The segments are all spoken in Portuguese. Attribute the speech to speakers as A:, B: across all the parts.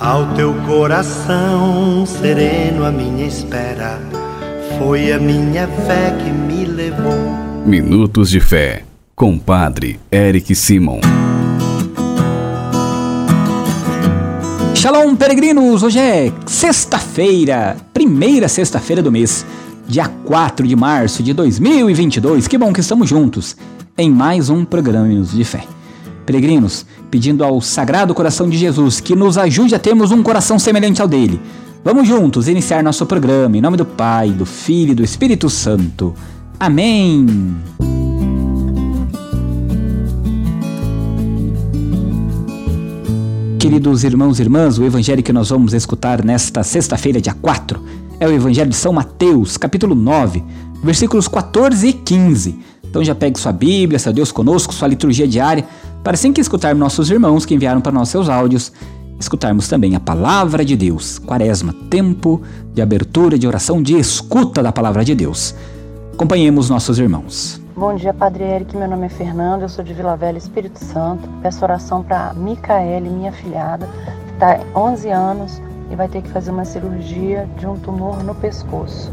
A: Ao teu coração sereno, a minha espera foi a minha fé que me levou.
B: Minutos de Fé, com Padre Eric Simon.
C: Shalom, peregrinos! Hoje é sexta-feira, primeira sexta-feira do mês, dia 4 de março de 2022. Que bom que estamos juntos em mais um programa Minutos de Fé. Peregrinos, pedindo ao Sagrado Coração de Jesus que nos ajude a termos um coração semelhante ao dele. Vamos juntos iniciar nosso programa em nome do Pai, do Filho e do Espírito Santo. Amém. Queridos irmãos e irmãs, o evangelho que nós vamos escutar nesta sexta-feira, dia 4, é o evangelho de São Mateus, capítulo 9, versículos 14 e 15. Então já pegue sua Bíblia, seu Deus conosco, sua liturgia diária, para assim que escutarmos nossos irmãos que enviaram para nós seus áudios, escutarmos também a palavra de Deus. Quaresma, tempo de abertura, de oração, de escuta da palavra de Deus. Acompanhemos nossos irmãos.
D: Bom dia, Padre Eric. Meu nome é Fernando, eu sou de Vila Velha, Espírito Santo. Peço oração para Micaele, minha filhada, que está 11 anos e vai ter que fazer uma cirurgia de um tumor no pescoço.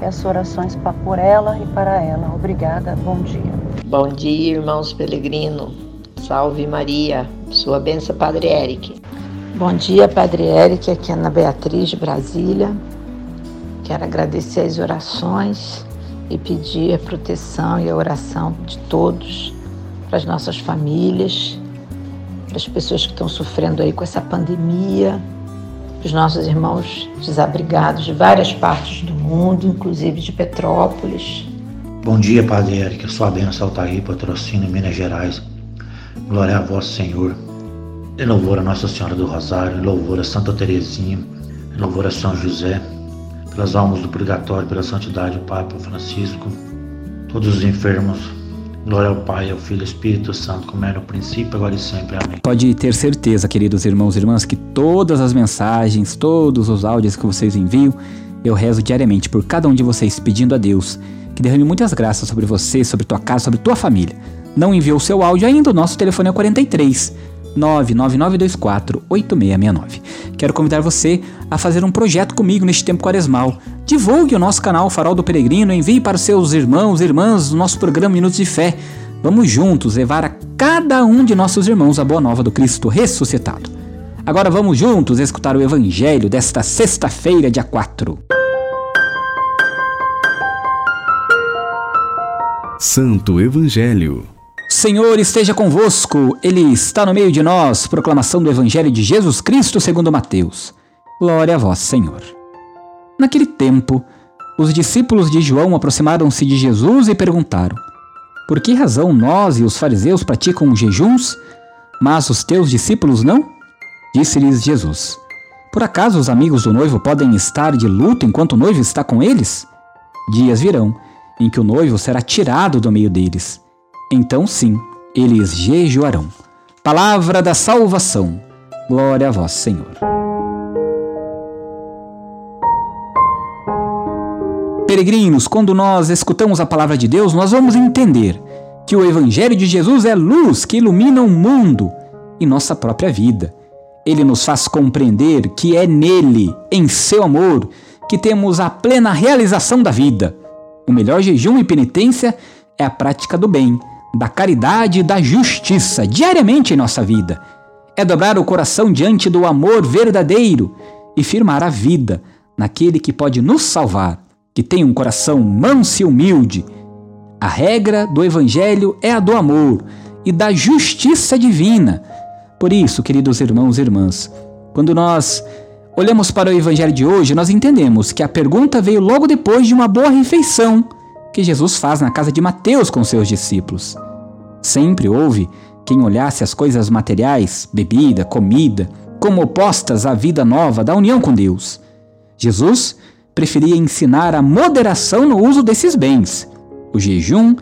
D: Peço orações por ela e para ela. Obrigada, bom dia.
E: Bom dia, irmãos peregrinos. Salve Maria, sua benção, Padre Eric.
F: Bom dia, Padre Eric, aqui é Ana Beatriz de Brasília. Quero agradecer as orações e pedir a proteção e a oração de todos, para as nossas famílias, para as pessoas que estão sofrendo aí com essa pandemia, os nossos irmãos desabrigados de várias partes do mundo, inclusive de Petrópolis.
G: Bom dia, Padre Eric. Eu sou a benção Altair, patrocínio Minas Gerais. Glória a vós, Senhor. Em louvor a Nossa Senhora do Rosário, em louvor a Santa Teresinha, em louvor a São José, pelas almas do purgatório, pela santidade do Papa Francisco, todos os enfermos. Glória ao Pai, ao Filho e ao Espírito Santo, como era no princípio, agora e sempre. Amém.
C: Pode ter certeza, queridos irmãos e irmãs, que todas as mensagens, todos os áudios que vocês enviam, eu rezo diariamente por cada um de vocês, pedindo a Deus que derrame muitas graças sobre você, sobre tua casa, sobre tua família não enviou seu áudio ainda, o nosso telefone é 43 99924 8669. Quero convidar você a fazer um projeto comigo neste tempo quaresmal. Divulgue o nosso canal Farol do Peregrino, envie para os seus irmãos e irmãs o nosso programa Minutos de Fé. Vamos juntos levar a cada um de nossos irmãos a boa nova do Cristo ressuscitado. Agora vamos juntos escutar o evangelho desta sexta-feira, dia 4.
B: Santo Evangelho
C: Senhor esteja convosco, Ele está no meio de nós. Proclamação do Evangelho de Jesus Cristo segundo Mateus. Glória a vós, Senhor. Naquele tempo, os discípulos de João aproximaram-se de Jesus e perguntaram: Por que razão nós e os fariseus praticam jejuns, mas os teus discípulos não? Disse-lhes Jesus: Por acaso os amigos do noivo podem estar de luto enquanto o noivo está com eles? Dias virão em que o noivo será tirado do meio deles então sim, eles jejuarão. Palavra da salvação. Glória a vós, Senhor. Peregrinos, quando nós escutamos a palavra de Deus, nós vamos entender que o Evangelho de Jesus é luz que ilumina o mundo e nossa própria vida. Ele nos faz compreender que é nele, em seu amor, que temos a plena realização da vida. O melhor jejum e penitência é a prática do bem, da caridade e da justiça diariamente em nossa vida. É dobrar o coração diante do amor verdadeiro e firmar a vida naquele que pode nos salvar, que tem um coração manso e humilde. A regra do Evangelho é a do amor e da justiça divina. Por isso, queridos irmãos e irmãs, quando nós olhamos para o Evangelho de hoje, nós entendemos que a pergunta veio logo depois de uma boa refeição que Jesus faz na casa de Mateus com seus discípulos. Sempre houve quem olhasse as coisas materiais, bebida, comida, como opostas à vida nova da união com Deus. Jesus preferia ensinar a moderação no uso desses bens. O jejum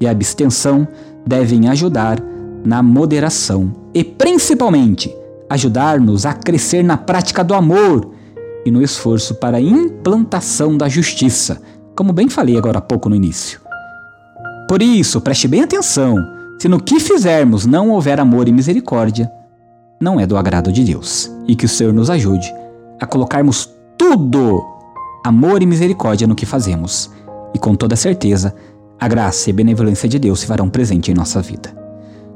C: e a abstenção devem ajudar na moderação e, principalmente, ajudar-nos a crescer na prática do amor e no esforço para a implantação da justiça, como bem falei agora há pouco no início. Por isso, preste bem atenção: se no que fizermos não houver amor e misericórdia,
H: não é do agrado de Deus. E que o Senhor nos ajude a colocarmos tudo, amor e misericórdia no que fazemos. E com toda certeza, a graça e benevolência de Deus se farão presente em nossa vida.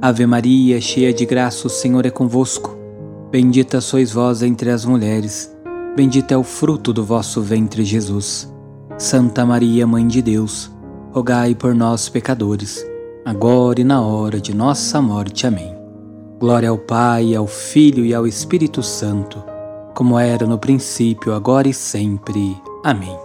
C: Ave Maria, cheia de graça, o Senhor é convosco. Bendita sois vós entre as mulheres, bendito é o fruto do vosso ventre, Jesus. Santa Maria, Mãe de Deus, rogai por nós, pecadores, agora e na hora de nossa morte. Amém. Glória ao Pai, ao Filho e ao Espírito Santo, como era no princípio, agora e sempre. Amém.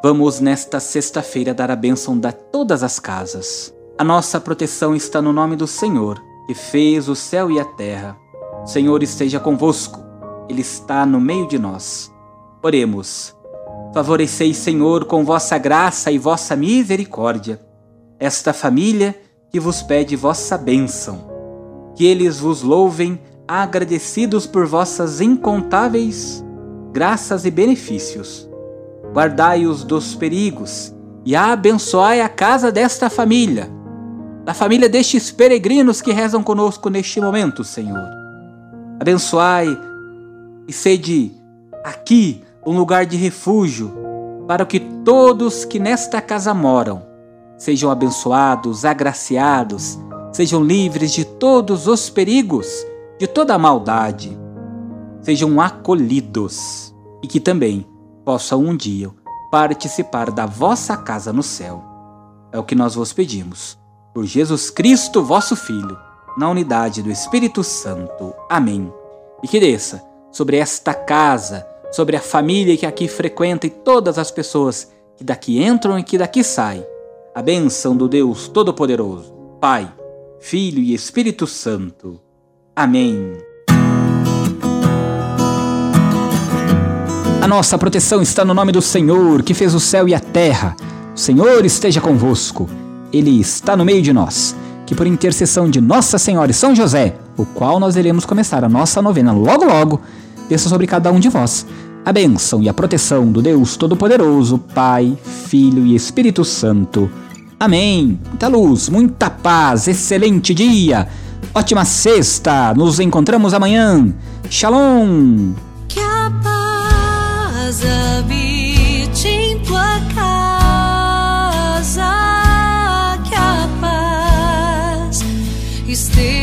C: Vamos nesta sexta-feira dar a bênção de todas as casas. A nossa proteção está no nome do Senhor, que fez o céu e a terra. Senhor esteja convosco, Ele está no meio de nós. Oremos. Favoreceis, Senhor, com vossa graça e vossa misericórdia, esta família que vos pede vossa bênção. Que eles vos louvem, agradecidos por vossas incontáveis graças e benefícios. Guardai-os dos perigos e abençoai a casa desta família, da família destes peregrinos que rezam conosco neste momento, Senhor Abençoai e sede aqui um lugar de refúgio para que todos que nesta casa moram sejam abençoados, agraciados, sejam livres de todos os perigos, de toda a maldade, sejam acolhidos e que também possam um dia participar da vossa casa no céu. É o que nós vos pedimos. Por Jesus Cristo, vosso Filho na unidade do Espírito Santo. Amém. E que desça sobre esta casa, sobre a família que aqui frequenta e todas as pessoas que daqui entram e que daqui saem, a bênção do Deus Todo-Poderoso, Pai, Filho e Espírito Santo. Amém.
H: A nossa proteção está no nome do Senhor, que fez o céu e a terra. O Senhor esteja convosco. Ele está no meio de nós que por intercessão de Nossa Senhora e São José, o qual nós iremos começar a nossa novena logo logo, desça sobre cada um de vós a bênção e a proteção do Deus Todo-Poderoso, Pai, Filho e Espírito Santo. Amém. Muita luz, muita paz, excelente dia, ótima sexta. Nos encontramos amanhã. Shalom.
I: Que a paz habite em tua casa. Esteja em ti.